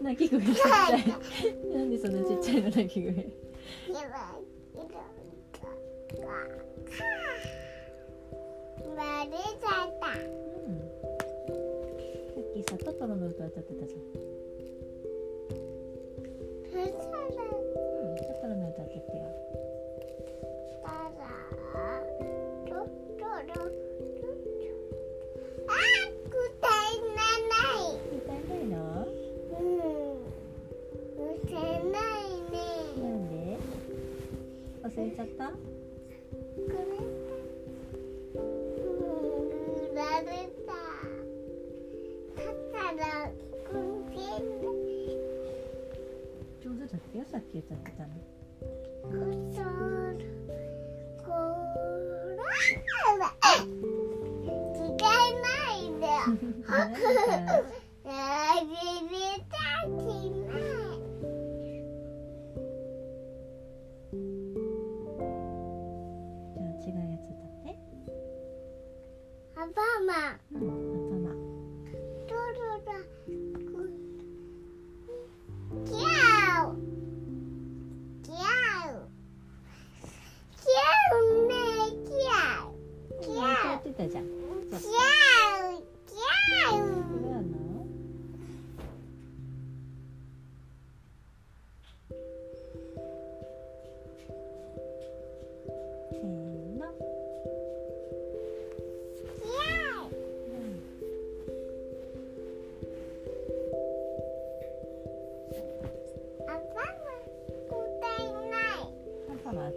泣き声ちっちゃい。なんでそんなちっちゃいの泣き声。割れちゃった、うん、さっきさトトロの歌歌ってたじゃん。忘れちゃった？上手だっさっき歌ってたの？違いないで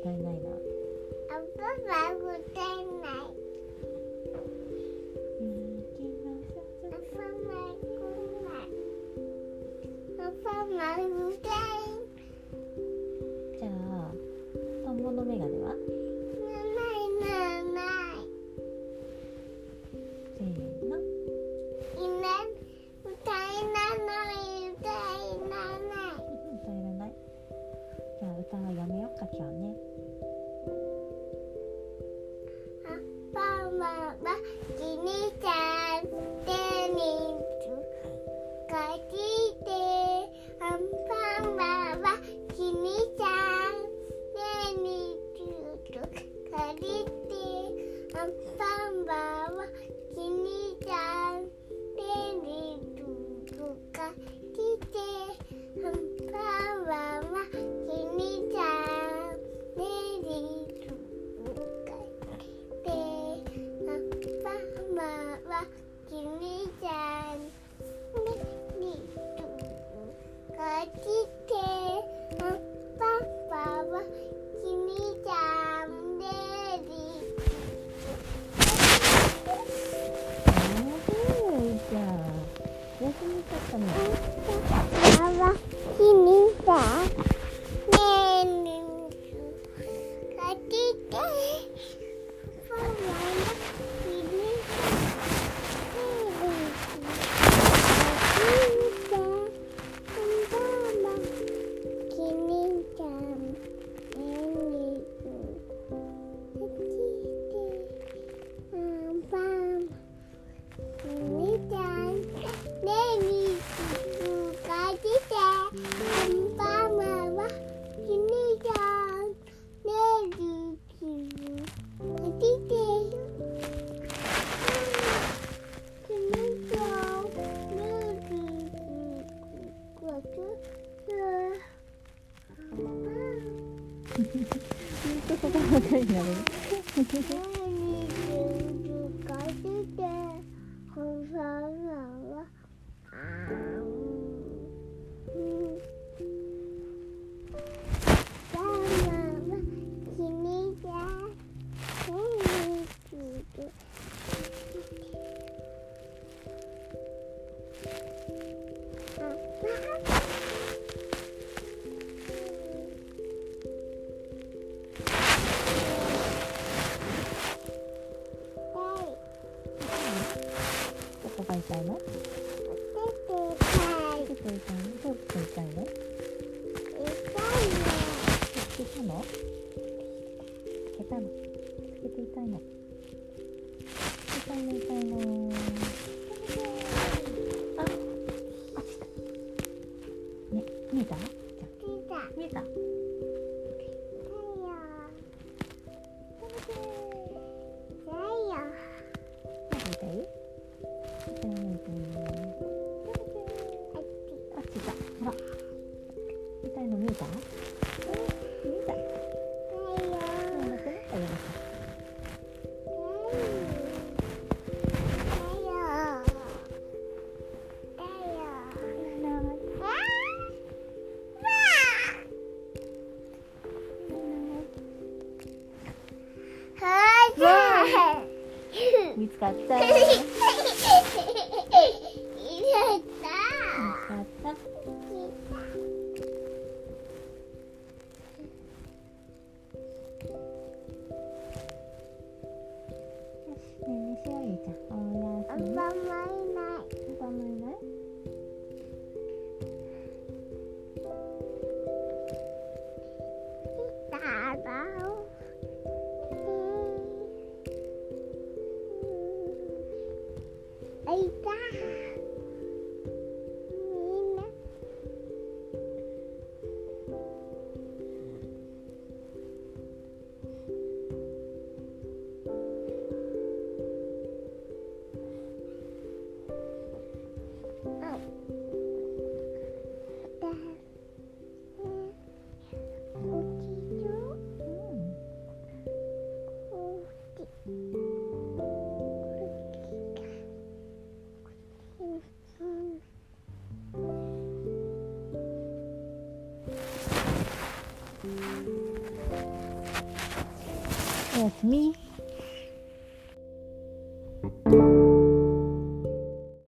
歌えないな。あパないじゃあトンボのメガネは歌やめよっか今日ね。アンパンは気にちゃってにかじてアンパは気にちゃってにかじてアパ嗯 다음 영. が痛いの？手と痛いどういて痛いの？痛いの？つけたの？つけて痛いの？かったよ。か。ね、ゃん、deitar. that's me.